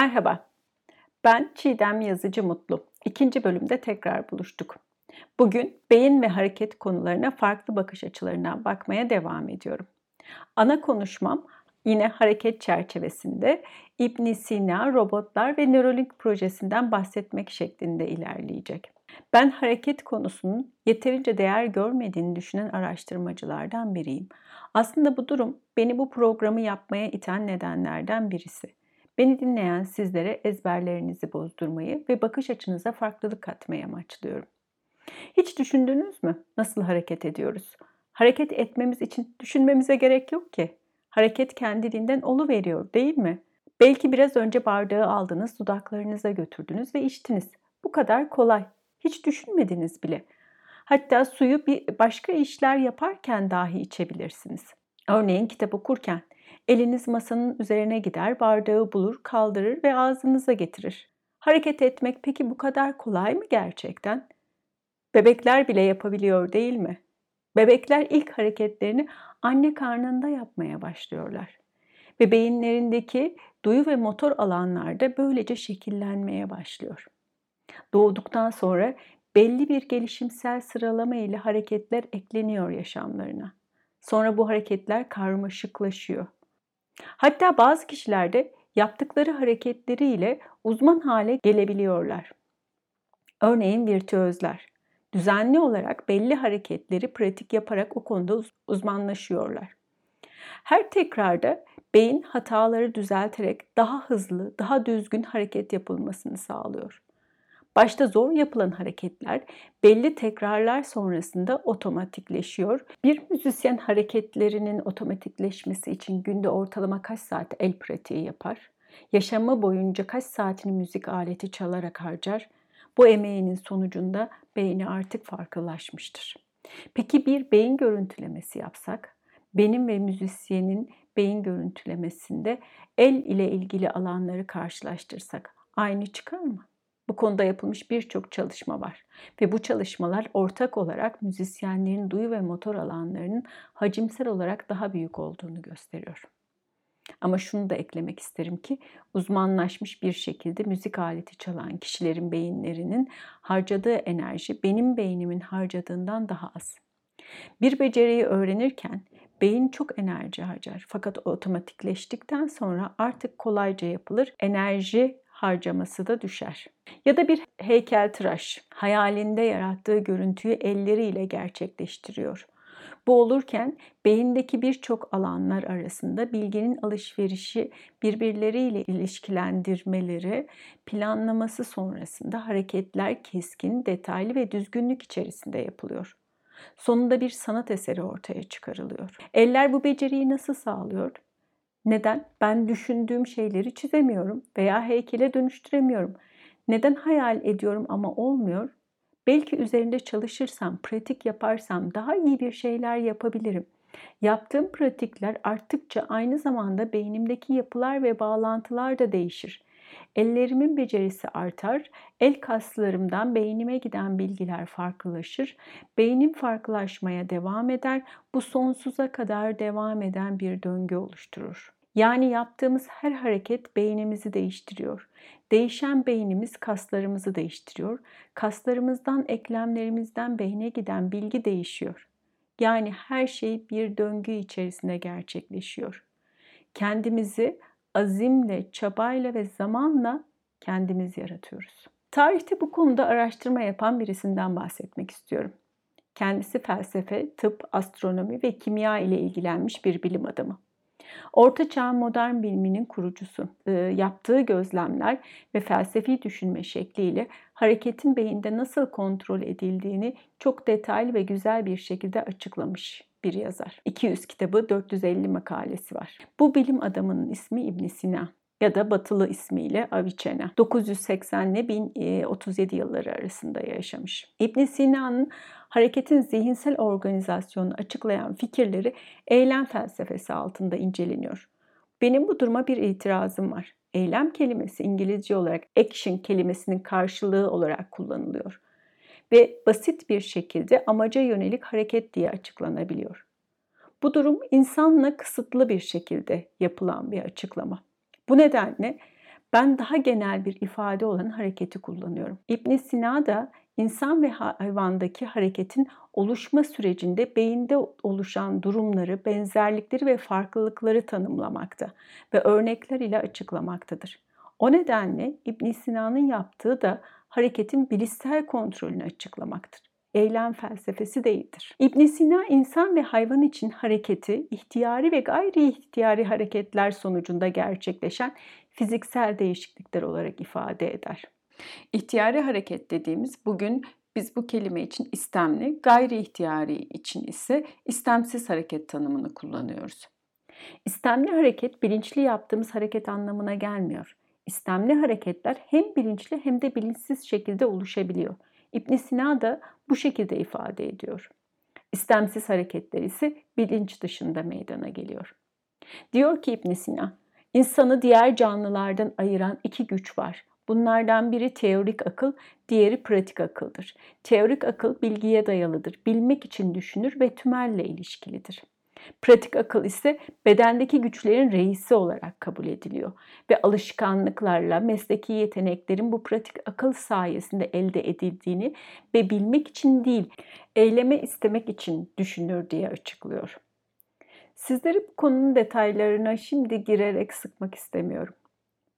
Merhaba, ben Çiğdem Yazıcı Mutlu. İkinci bölümde tekrar buluştuk. Bugün beyin ve hareket konularına farklı bakış açılarından bakmaya devam ediyorum. Ana konuşmam yine hareket çerçevesinde İbn Sina, robotlar ve Neuralink projesinden bahsetmek şeklinde ilerleyecek. Ben hareket konusunun yeterince değer görmediğini düşünen araştırmacılardan biriyim. Aslında bu durum beni bu programı yapmaya iten nedenlerden birisi. Beni dinleyen sizlere ezberlerinizi bozdurmayı ve bakış açınıza farklılık katmayı amaçlıyorum. Hiç düşündünüz mü nasıl hareket ediyoruz? Hareket etmemiz için düşünmemize gerek yok ki. Hareket kendiliğinden olu veriyor, değil mi? Belki biraz önce bardağı aldınız, dudaklarınıza götürdünüz ve içtiniz. Bu kadar kolay. Hiç düşünmediniz bile. Hatta suyu bir başka işler yaparken dahi içebilirsiniz. Örneğin kitap okurken eliniz masanın üzerine gider, bardağı bulur, kaldırır ve ağzınıza getirir. Hareket etmek peki bu kadar kolay mı gerçekten? Bebekler bile yapabiliyor değil mi? Bebekler ilk hareketlerini anne karnında yapmaya başlıyorlar. Ve beyinlerindeki duyu ve motor alanlarda böylece şekillenmeye başlıyor. Doğduktan sonra belli bir gelişimsel sıralama ile hareketler ekleniyor yaşamlarına. Sonra bu hareketler karmaşıklaşıyor. Hatta bazı kişilerde yaptıkları hareketleriyle uzman hale gelebiliyorlar. Örneğin virtüözler. Düzenli olarak belli hareketleri pratik yaparak o konuda uzmanlaşıyorlar. Her tekrarda beyin hataları düzelterek daha hızlı, daha düzgün hareket yapılmasını sağlıyor. Başta zor yapılan hareketler belli tekrarlar sonrasında otomatikleşiyor. Bir müzisyen hareketlerinin otomatikleşmesi için günde ortalama kaç saat el pratiği yapar? Yaşamı boyunca kaç saatini müzik aleti çalarak harcar? Bu emeğinin sonucunda beyni artık farklılaşmıştır. Peki bir beyin görüntülemesi yapsak, benim ve müzisyenin beyin görüntülemesinde el ile ilgili alanları karşılaştırsak aynı çıkar mı? Bu konuda yapılmış birçok çalışma var ve bu çalışmalar ortak olarak müzisyenlerin duyu ve motor alanlarının hacimsel olarak daha büyük olduğunu gösteriyor. Ama şunu da eklemek isterim ki uzmanlaşmış bir şekilde müzik aleti çalan kişilerin beyinlerinin harcadığı enerji benim beynimin harcadığından daha az. Bir beceriyi öğrenirken beyin çok enerji harcar fakat otomatikleştikten sonra artık kolayca yapılır. Enerji harcaması da düşer. Ya da bir heykeltıraş hayalinde yarattığı görüntüyü elleriyle gerçekleştiriyor. Bu olurken beyindeki birçok alanlar arasında bilginin alışverişi birbirleriyle ilişkilendirmeleri, planlaması sonrasında hareketler keskin, detaylı ve düzgünlük içerisinde yapılıyor. Sonunda bir sanat eseri ortaya çıkarılıyor. Eller bu beceriyi nasıl sağlıyor? Neden? Ben düşündüğüm şeyleri çizemiyorum veya heykele dönüştüremiyorum. Neden hayal ediyorum ama olmuyor? Belki üzerinde çalışırsam, pratik yaparsam daha iyi bir şeyler yapabilirim. Yaptığım pratikler arttıkça aynı zamanda beynimdeki yapılar ve bağlantılar da değişir. Ellerimin becerisi artar, el kaslarımdan beynime giden bilgiler farklılaşır, beynim farklılaşmaya devam eder, bu sonsuza kadar devam eden bir döngü oluşturur. Yani yaptığımız her hareket beynimizi değiştiriyor. Değişen beynimiz kaslarımızı değiştiriyor. Kaslarımızdan, eklemlerimizden beyne giden bilgi değişiyor. Yani her şey bir döngü içerisinde gerçekleşiyor. Kendimizi azimle, çabayla ve zamanla kendimiz yaratıyoruz. Tarihte bu konuda araştırma yapan birisinden bahsetmek istiyorum. Kendisi felsefe, tıp, astronomi ve kimya ile ilgilenmiş bir bilim adamı. Orta Çağ modern biliminin kurucusu. E, yaptığı gözlemler ve felsefi düşünme şekliyle hareketin beyinde nasıl kontrol edildiğini çok detaylı ve güzel bir şekilde açıklamış bir yazar. 200 kitabı, 450 makalesi var. Bu bilim adamının ismi İbn Sina ya da batılı ismiyle Avicenna. 980 ile 1037 yılları arasında yaşamış. İbn Sina'nın hareketin zihinsel organizasyonunu açıklayan fikirleri eylem felsefesi altında inceleniyor. Benim bu duruma bir itirazım var. Eylem kelimesi İngilizce olarak action kelimesinin karşılığı olarak kullanılıyor ve basit bir şekilde amaca yönelik hareket diye açıklanabiliyor. Bu durum insanla kısıtlı bir şekilde yapılan bir açıklama. Bu nedenle Ben daha genel bir ifade olan hareketi kullanıyorum. İbn Sina da insan ve hayvandaki hareketin oluşma sürecinde beyinde oluşan durumları, benzerlikleri ve farklılıkları tanımlamakta ve örnekler ile açıklamaktadır. O nedenle İbn Sina'nın yaptığı da hareketin bilişsel kontrolünü açıklamaktır. Eylem felsefesi değildir. İbn Sina insan ve hayvan için hareketi ihtiyari ve gayri ihtiyari hareketler sonucunda gerçekleşen fiziksel değişiklikler olarak ifade eder. İhtiyari hareket dediğimiz bugün biz bu kelime için istemli, gayri ihtiyari için ise istemsiz hareket tanımını kullanıyoruz. İstemli hareket bilinçli yaptığımız hareket anlamına gelmiyor. İstemli hareketler hem bilinçli hem de bilinçsiz şekilde oluşabiliyor. İbn Sina da bu şekilde ifade ediyor. İstemsiz hareketler ise bilinç dışında meydana geliyor. Diyor ki İbn Sina, insanı diğer canlılardan ayıran iki güç var. Bunlardan biri teorik akıl, diğeri pratik akıldır. Teorik akıl bilgiye dayalıdır. Bilmek için düşünür ve tümelle ilişkilidir. Pratik akıl ise bedendeki güçlerin reisi olarak kabul ediliyor ve alışkanlıklarla mesleki yeteneklerin bu pratik akıl sayesinde elde edildiğini ve bilmek için değil, eyleme istemek için düşünür diye açıklıyor. Sizleri bu konunun detaylarına şimdi girerek sıkmak istemiyorum.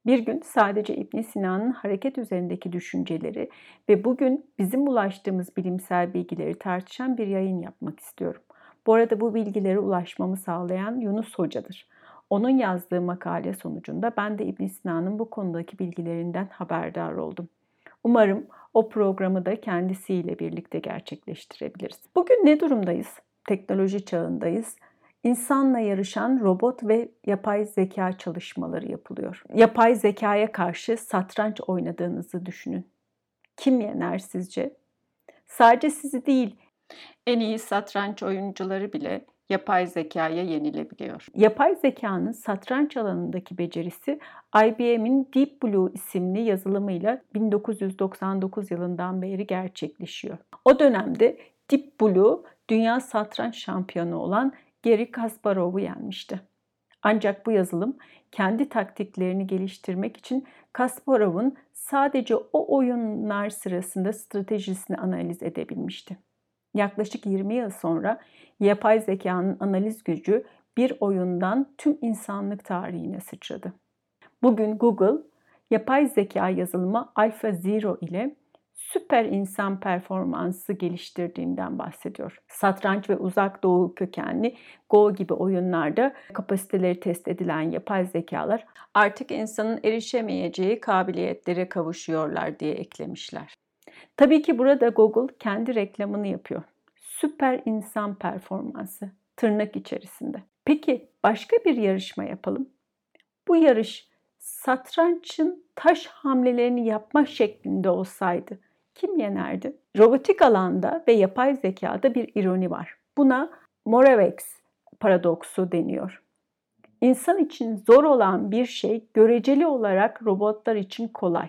Bir gün sadece İbn Sina'nın hareket üzerindeki düşünceleri ve bugün bizim ulaştığımız bilimsel bilgileri tartışan bir yayın yapmak istiyorum. Bu arada bu bilgilere ulaşmamı sağlayan Yunus Hoca'dır. Onun yazdığı makale sonucunda ben de İbn Sina'nın bu konudaki bilgilerinden haberdar oldum. Umarım o programı da kendisiyle birlikte gerçekleştirebiliriz. Bugün ne durumdayız? Teknoloji çağındayız. İnsanla yarışan robot ve yapay zeka çalışmaları yapılıyor. Yapay zekaya karşı satranç oynadığınızı düşünün. Kim yener sizce? Sadece sizi değil, en iyi satranç oyuncuları bile yapay zekaya yenilebiliyor. Yapay zekanın satranç alanındaki becerisi IBM'in Deep Blue isimli yazılımıyla 1999 yılından beri gerçekleşiyor. O dönemde Deep Blue dünya satranç şampiyonu olan Gary Kasparov'u yenmişti. Ancak bu yazılım kendi taktiklerini geliştirmek için Kasparov'un sadece o oyunlar sırasında stratejisini analiz edebilmişti. Yaklaşık 20 yıl sonra yapay zekanın analiz gücü bir oyundan tüm insanlık tarihine sıçradı. Bugün Google yapay zeka yazılımı AlphaZero ile süper insan performansı geliştirdiğinden bahsediyor. Satranç ve uzak doğu kökenli Go gibi oyunlarda kapasiteleri test edilen yapay zekalar artık insanın erişemeyeceği kabiliyetlere kavuşuyorlar diye eklemişler. Tabii ki burada Google kendi reklamını yapıyor. Süper insan performansı tırnak içerisinde. Peki başka bir yarışma yapalım. Bu yarış satrançın taş hamlelerini yapma şeklinde olsaydı kim yenerdi? Robotik alanda ve yapay zekada bir ironi var. Buna Moravec paradoksu deniyor. İnsan için zor olan bir şey göreceli olarak robotlar için kolay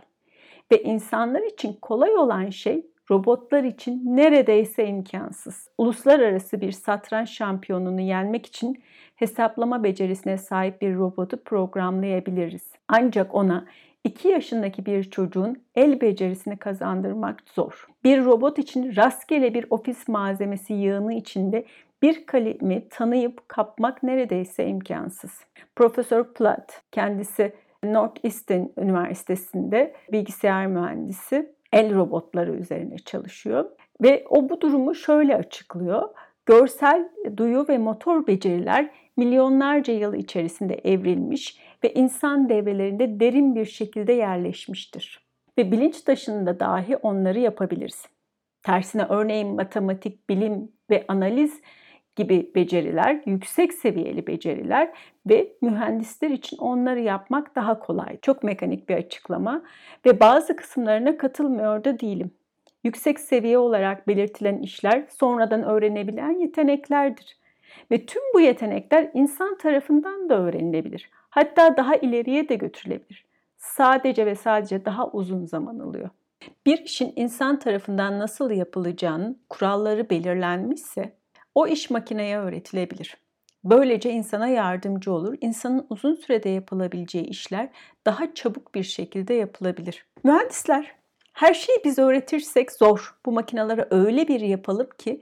ve insanlar için kolay olan şey robotlar için neredeyse imkansız. Uluslararası bir satranç şampiyonunu yenmek için hesaplama becerisine sahip bir robotu programlayabiliriz. Ancak ona 2 yaşındaki bir çocuğun el becerisini kazandırmak zor. Bir robot için rastgele bir ofis malzemesi yığını içinde bir kalemi tanıyıp kapmak neredeyse imkansız. Profesör Platt, kendisi Northeastern Üniversitesi'nde bilgisayar mühendisi el robotları üzerine çalışıyor. Ve o bu durumu şöyle açıklıyor. Görsel, duyu ve motor beceriler milyonlarca yıl içerisinde evrilmiş ve insan devrelerinde derin bir şekilde yerleşmiştir. Ve bilinç taşında dahi onları yapabiliriz. Tersine örneğin matematik, bilim ve analiz gibi beceriler, yüksek seviyeli beceriler ve mühendisler için onları yapmak daha kolay. Çok mekanik bir açıklama ve bazı kısımlarına katılmıyor da değilim. Yüksek seviye olarak belirtilen işler sonradan öğrenebilen yeteneklerdir. Ve tüm bu yetenekler insan tarafından da öğrenilebilir. Hatta daha ileriye de götürülebilir. Sadece ve sadece daha uzun zaman alıyor. Bir işin insan tarafından nasıl yapılacağının kuralları belirlenmişse o iş makineye öğretilebilir. Böylece insana yardımcı olur. İnsanın uzun sürede yapılabileceği işler daha çabuk bir şekilde yapılabilir. Mühendisler, her şeyi biz öğretirsek zor. Bu makinalara öyle bir yapalım ki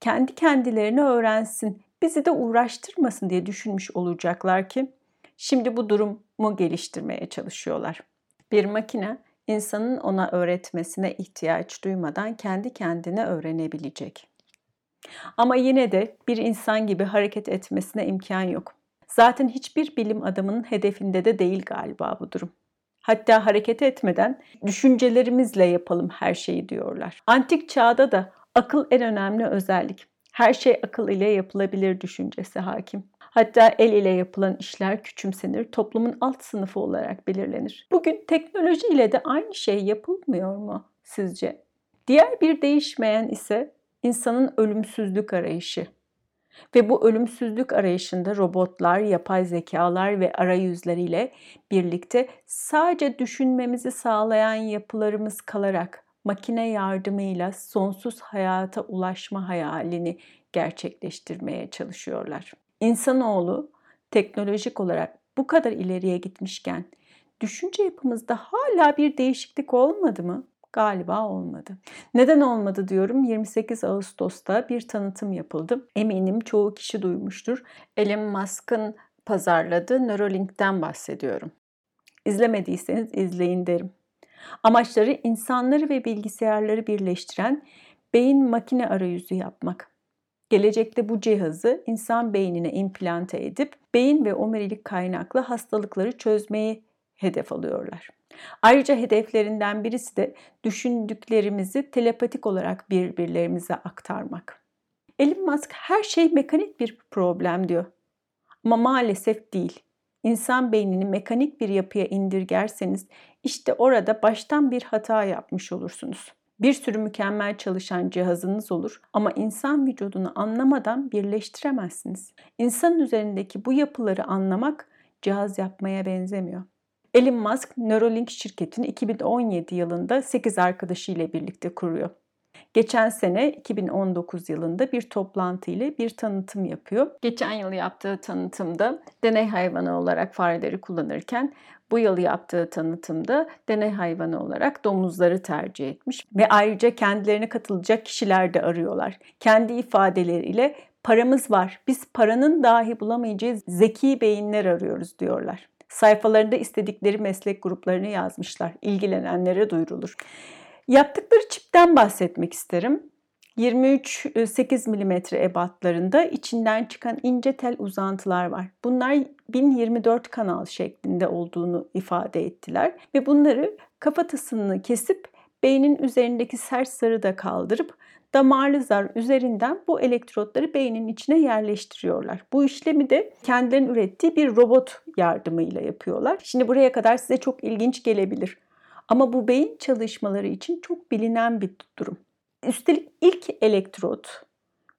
kendi kendilerini öğrensin, bizi de uğraştırmasın diye düşünmüş olacaklar ki şimdi bu durumu geliştirmeye çalışıyorlar. Bir makine insanın ona öğretmesine ihtiyaç duymadan kendi kendine öğrenebilecek. Ama yine de bir insan gibi hareket etmesine imkan yok. Zaten hiçbir bilim adamının hedefinde de değil galiba bu durum. Hatta hareket etmeden düşüncelerimizle yapalım her şeyi diyorlar. Antik çağda da akıl en önemli özellik. Her şey akıl ile yapılabilir düşüncesi hakim. Hatta el ile yapılan işler küçümsenir, toplumun alt sınıfı olarak belirlenir. Bugün teknoloji ile de aynı şey yapılmıyor mu sizce? Diğer bir değişmeyen ise insanın ölümsüzlük arayışı. Ve bu ölümsüzlük arayışında robotlar, yapay zekalar ve arayüzleriyle birlikte sadece düşünmemizi sağlayan yapılarımız kalarak makine yardımıyla sonsuz hayata ulaşma hayalini gerçekleştirmeye çalışıyorlar. İnsanoğlu teknolojik olarak bu kadar ileriye gitmişken düşünce yapımızda hala bir değişiklik olmadı mı? Galiba olmadı. Neden olmadı diyorum. 28 Ağustos'ta bir tanıtım yapıldı. Eminim çoğu kişi duymuştur. Elon Musk'ın pazarladığı Neuralink'ten bahsediyorum. İzlemediyseniz izleyin derim. Amaçları insanları ve bilgisayarları birleştiren beyin makine arayüzü yapmak. Gelecekte bu cihazı insan beynine implante edip beyin ve omurilik kaynaklı hastalıkları çözmeyi hedef alıyorlar. Ayrıca hedeflerinden birisi de düşündüklerimizi telepatik olarak birbirlerimize aktarmak. Elon Musk her şey mekanik bir problem diyor. Ama maalesef değil. İnsan beynini mekanik bir yapıya indirgerseniz işte orada baştan bir hata yapmış olursunuz. Bir sürü mükemmel çalışan cihazınız olur ama insan vücudunu anlamadan birleştiremezsiniz. İnsanın üzerindeki bu yapıları anlamak cihaz yapmaya benzemiyor. Elon Musk Neuralink şirketini 2017 yılında 8 arkadaşıyla birlikte kuruyor. Geçen sene 2019 yılında bir toplantı ile bir tanıtım yapıyor. Geçen yıl yaptığı tanıtımda deney hayvanı olarak fareleri kullanırken bu yıl yaptığı tanıtımda deney hayvanı olarak domuzları tercih etmiş ve ayrıca kendilerine katılacak kişiler de arıyorlar. Kendi ifadeleriyle paramız var. Biz paranın dahi bulamayacağı zeki beyinler arıyoruz diyorlar. Sayfalarında istedikleri meslek gruplarını yazmışlar. İlgilenenlere duyurulur. Yaptıkları çipten bahsetmek isterim. 23 8 mm ebatlarında içinden çıkan ince tel uzantılar var. Bunlar 1024 kanal şeklinde olduğunu ifade ettiler ve bunları kafatasını kesip beynin üzerindeki sert sarı da kaldırıp damarlı zar üzerinden bu elektrotları beynin içine yerleştiriyorlar. Bu işlemi de kendilerinin ürettiği bir robot yardımıyla yapıyorlar. Şimdi buraya kadar size çok ilginç gelebilir. Ama bu beyin çalışmaları için çok bilinen bir durum. Üstelik ilk elektrot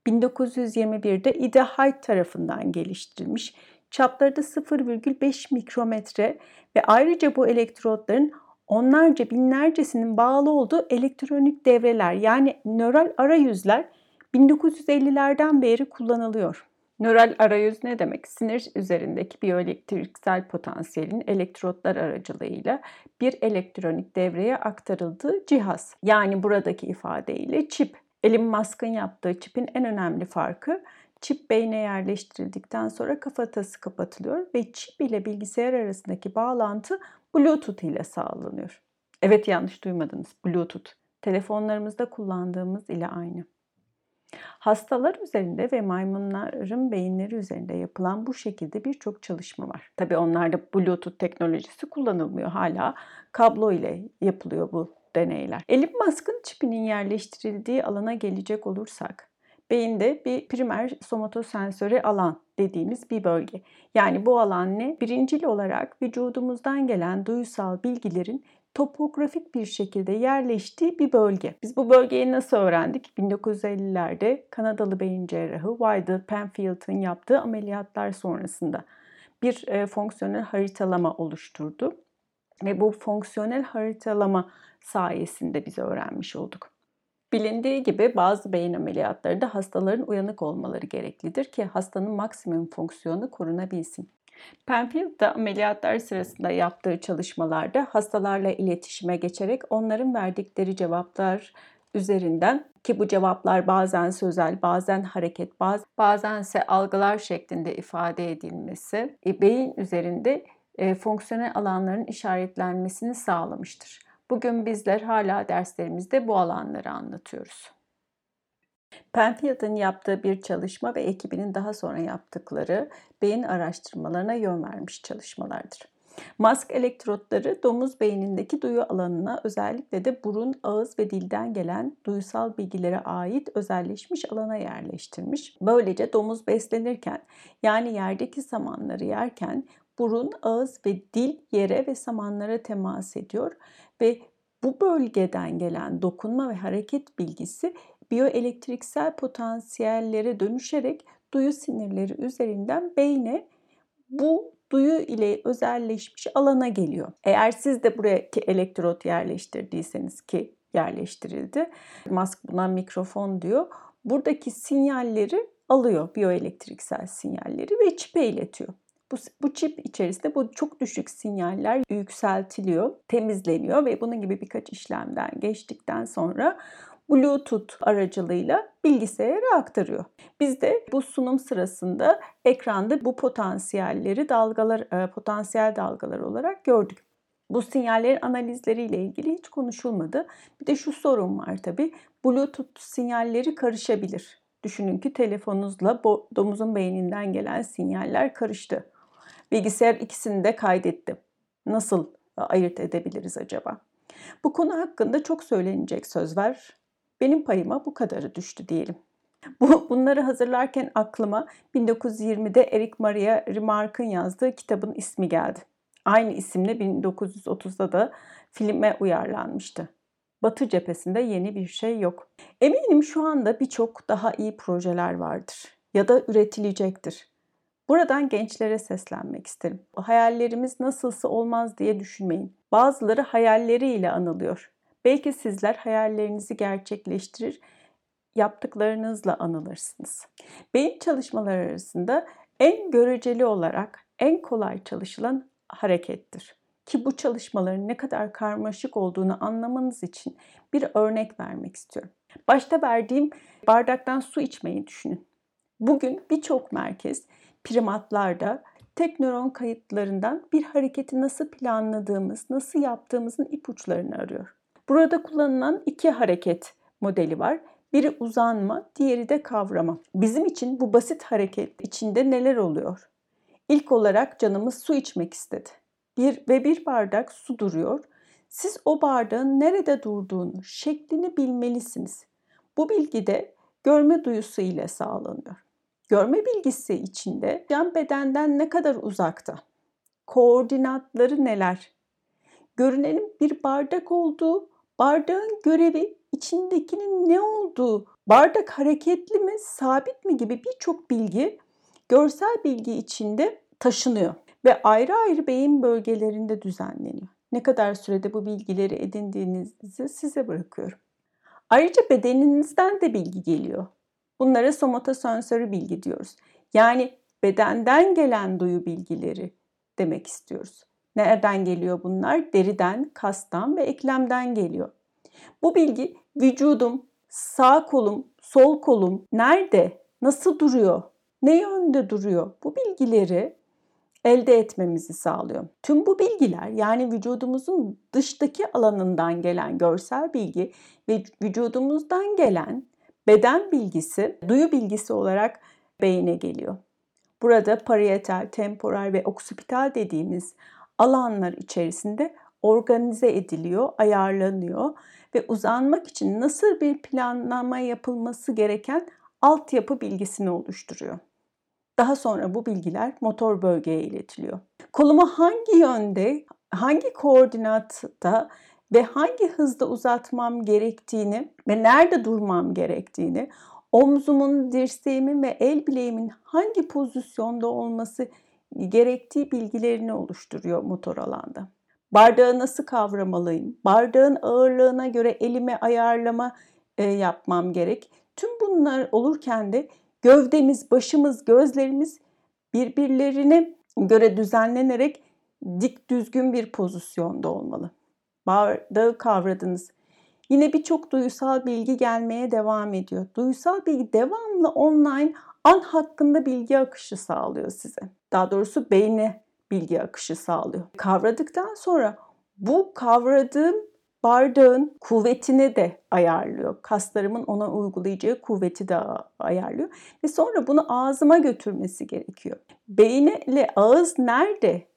1921'de Ida Hyde tarafından geliştirilmiş. Çapları da 0,5 mikrometre ve ayrıca bu elektrotların onlarca binlercesinin bağlı olduğu elektronik devreler yani nöral arayüzler 1950'lerden beri kullanılıyor. Nöral arayüz ne demek? Sinir üzerindeki biyoelektriksel potansiyelin elektrotlar aracılığıyla bir elektronik devreye aktarıldığı cihaz. Yani buradaki ifadeyle çip. Elon Musk'ın yaptığı çipin en önemli farkı çip beyne yerleştirildikten sonra kafatası kapatılıyor ve çip ile bilgisayar arasındaki bağlantı Bluetooth ile sağlanıyor. Evet yanlış duymadınız. Bluetooth. Telefonlarımızda kullandığımız ile aynı. Hastalar üzerinde ve maymunların beyinleri üzerinde yapılan bu şekilde birçok çalışma var. Tabii onlarda Bluetooth teknolojisi kullanılmıyor. Hala kablo ile yapılıyor bu deneyler. Elon Musk'ın çipinin yerleştirildiği alana gelecek olursak, beyinde bir primer somatosensöre alan dediğimiz bir bölge. Yani bu alan ne? Birincil olarak vücudumuzdan gelen duysal bilgilerin topografik bir şekilde yerleştiği bir bölge. Biz bu bölgeyi nasıl öğrendik? 1950'lerde Kanadalı beyin cerrahı Wydell Penfield'ın yaptığı ameliyatlar sonrasında bir e, fonksiyonel haritalama oluşturdu. Ve bu fonksiyonel haritalama sayesinde biz öğrenmiş olduk. Bilindiği gibi bazı beyin ameliyatlarında hastaların uyanık olmaları gereklidir ki hastanın maksimum fonksiyonu korunabilsin. Penfield da ameliyatlar sırasında yaptığı çalışmalarda hastalarla iletişime geçerek onların verdikleri cevaplar üzerinden ki bu cevaplar bazen sözel, bazen hareket, bazense algılar şeklinde ifade edilmesi e, beyin üzerinde e, fonksiyonel alanların işaretlenmesini sağlamıştır. Bugün bizler hala derslerimizde bu alanları anlatıyoruz. Penfield'ın yaptığı bir çalışma ve ekibinin daha sonra yaptıkları beyin araştırmalarına yön vermiş çalışmalardır. Mask elektrotları domuz beynindeki duyu alanına özellikle de burun, ağız ve dilden gelen duysal bilgilere ait özelleşmiş alana yerleştirmiş. Böylece domuz beslenirken yani yerdeki samanları yerken burun, ağız ve dil yere ve samanlara temas ediyor ve bu bölgeden gelen dokunma ve hareket bilgisi biyoelektriksel potansiyellere dönüşerek duyu sinirleri üzerinden beyne bu duyu ile özelleşmiş alana geliyor. Eğer siz de buraya elektrot yerleştirdiyseniz ki yerleştirildi. Musk buna mikrofon diyor. Buradaki sinyalleri alıyor biyoelektriksel sinyalleri ve çipe iletiyor. Bu, bu çip içerisinde bu çok düşük sinyaller yükseltiliyor, temizleniyor ve bunun gibi birkaç işlemden geçtikten sonra Bluetooth aracılığıyla bilgisayara aktarıyor. Biz de bu sunum sırasında ekranda bu potansiyelleri dalgalar, e, potansiyel dalgalar olarak gördük. Bu sinyallerin analizleriyle ilgili hiç konuşulmadı. Bir de şu sorun var tabii. Bluetooth sinyalleri karışabilir. Düşünün ki telefonunuzla domuzun beyninden gelen sinyaller karıştı. Bilgisayar ikisini de kaydetti. Nasıl ayırt edebiliriz acaba? Bu konu hakkında çok söylenecek söz var. Benim payıma bu kadarı düştü diyelim. Bu, bunları hazırlarken aklıma 1920'de Eric Maria Remarque'ın yazdığı kitabın ismi geldi. Aynı isimle 1930'da da filme uyarlanmıştı. Batı cephesinde yeni bir şey yok. Eminim şu anda birçok daha iyi projeler vardır ya da üretilecektir. Buradan gençlere seslenmek isterim. Hayallerimiz nasılsa olmaz diye düşünmeyin. Bazıları hayalleriyle anılıyor. Belki sizler hayallerinizi gerçekleştirir, yaptıklarınızla anılırsınız. Beyin çalışmaları arasında en göreceli olarak en kolay çalışılan harekettir. Ki bu çalışmaların ne kadar karmaşık olduğunu anlamanız için bir örnek vermek istiyorum. Başta verdiğim bardaktan su içmeyi düşünün. Bugün birçok merkez primatlarda tek nöron kayıtlarından bir hareketi nasıl planladığımız, nasıl yaptığımızın ipuçlarını arıyor. Burada kullanılan iki hareket modeli var. Biri uzanma, diğeri de kavrama. Bizim için bu basit hareket içinde neler oluyor? İlk olarak canımız su içmek istedi. Bir ve bir bardak su duruyor. Siz o bardağın nerede durduğunu, şeklini bilmelisiniz. Bu bilgi de görme duyusu ile sağlanıyor. Görme bilgisi içinde can bedenden ne kadar uzakta? Koordinatları neler? Görünenin bir bardak olduğu, bardağın görevi içindekinin ne olduğu, bardak hareketli mi, sabit mi gibi birçok bilgi görsel bilgi içinde taşınıyor ve ayrı ayrı beyin bölgelerinde düzenleniyor. Ne kadar sürede bu bilgileri edindiğinizi size bırakıyorum. Ayrıca bedeninizden de bilgi geliyor. Bunlara somatosensörü bilgi diyoruz. Yani bedenden gelen duyu bilgileri demek istiyoruz. Nereden geliyor bunlar? Deriden, kastan ve eklemden geliyor. Bu bilgi vücudum, sağ kolum, sol kolum nerede, nasıl duruyor, ne yönde duruyor bu bilgileri elde etmemizi sağlıyor. Tüm bu bilgiler yani vücudumuzun dıştaki alanından gelen görsel bilgi ve vücudumuzdan gelen beden bilgisi duyu bilgisi olarak beyine geliyor. Burada parietal, temporal ve oksipital dediğimiz alanlar içerisinde organize ediliyor, ayarlanıyor ve uzanmak için nasıl bir planlama yapılması gereken altyapı bilgisini oluşturuyor. Daha sonra bu bilgiler motor bölgeye iletiliyor. Kolumu hangi yönde, hangi koordinatta ve hangi hızda uzatmam gerektiğini ve nerede durmam gerektiğini, omzumun, dirseğimin ve el bileğimin hangi pozisyonda olması gerektiği bilgilerini oluşturuyor motor alanda. Bardağı nasıl kavramalıyım? Bardağın ağırlığına göre elimi ayarlama e, yapmam gerek. Tüm bunlar olurken de gövdemiz, başımız, gözlerimiz birbirlerine göre düzenlenerek dik düzgün bir pozisyonda olmalı. Bardağı kavradınız. Yine birçok duysal bilgi gelmeye devam ediyor. Duysal bilgi devamlı online an hakkında bilgi akışı sağlıyor size. Daha doğrusu beyne bilgi akışı sağlıyor. Kavradıktan sonra bu kavradığım bardağın kuvvetini de ayarlıyor. Kaslarımın ona uygulayacağı kuvveti de ayarlıyor. Ve sonra bunu ağzıma götürmesi gerekiyor. Beyin ile ağız nerede?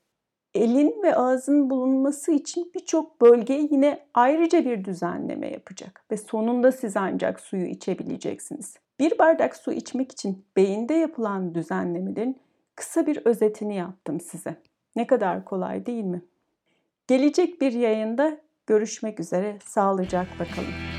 Elin ve ağzın bulunması için birçok bölge yine ayrıca bir düzenleme yapacak. Ve sonunda siz ancak suyu içebileceksiniz. Bir bardak su içmek için beyinde yapılan düzenlemelerin kısa bir özetini yaptım size. Ne kadar kolay değil mi? Gelecek bir yayında görüşmek üzere. Sağlıcakla kalın.